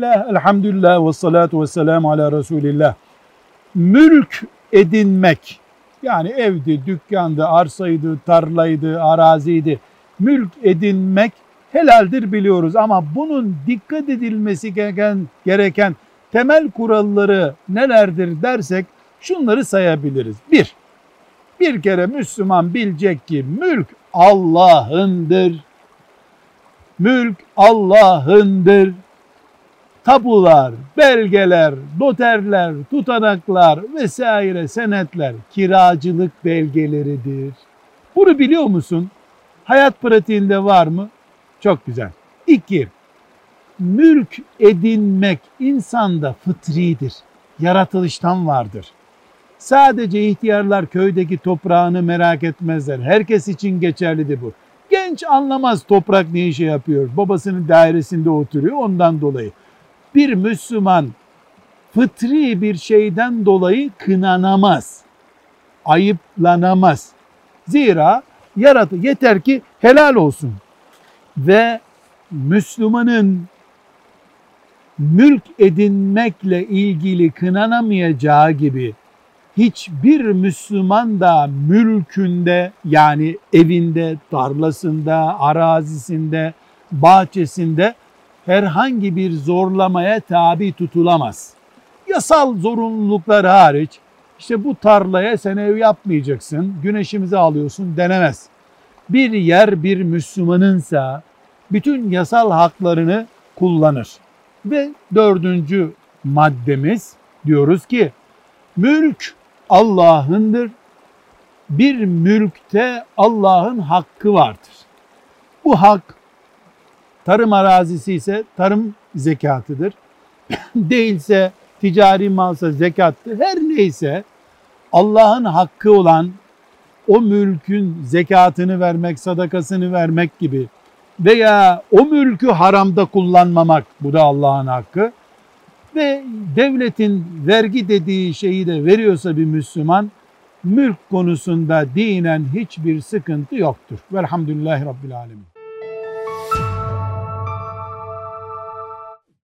Bismillah, elhamdülillah ve salatu ve selamu ala Resulillah. Mülk edinmek, yani evdi, dükkandı, arsaydı, tarlaydı, araziydi. Mülk edinmek helaldir biliyoruz ama bunun dikkat edilmesi gereken, gereken temel kuralları nelerdir dersek şunları sayabiliriz. Bir, bir kere Müslüman bilecek ki mülk Allah'ındır. Mülk Allah'ındır. Tapular, belgeler, noterler, tutanaklar vesaire senetler kiracılık belgeleridir. Bunu biliyor musun? Hayat pratiğinde var mı? Çok güzel. İki, mülk edinmek insanda fıtridir. Yaratılıştan vardır. Sadece ihtiyarlar köydeki toprağını merak etmezler. Herkes için geçerlidir bu. Genç anlamaz toprak ne işe yapıyor. Babasının dairesinde oturuyor ondan dolayı. Bir Müslüman fıtri bir şeyden dolayı kınanamaz. Ayıplanamaz. Zira yaratı yeter ki helal olsun. Ve Müslümanın mülk edinmekle ilgili kınanamayacağı gibi hiçbir Müslüman da mülkünde yani evinde, tarlasında, arazisinde, bahçesinde herhangi bir zorlamaya tabi tutulamaz. Yasal zorunluluklar hariç işte bu tarlaya sen ev yapmayacaksın, güneşimizi alıyorsun denemez. Bir yer bir Müslümanınsa bütün yasal haklarını kullanır. Ve dördüncü maddemiz diyoruz ki mülk Allah'ındır. Bir mülkte Allah'ın hakkı vardır. Bu hak tarım arazisi ise tarım zekatıdır. Değilse ticari malsa zekattır. Her neyse Allah'ın hakkı olan o mülkün zekatını vermek, sadakasını vermek gibi veya o mülkü haramda kullanmamak bu da Allah'ın hakkı ve devletin vergi dediği şeyi de veriyorsa bir Müslüman mülk konusunda dinen hiçbir sıkıntı yoktur. Velhamdülillahi Rabbil Alemin.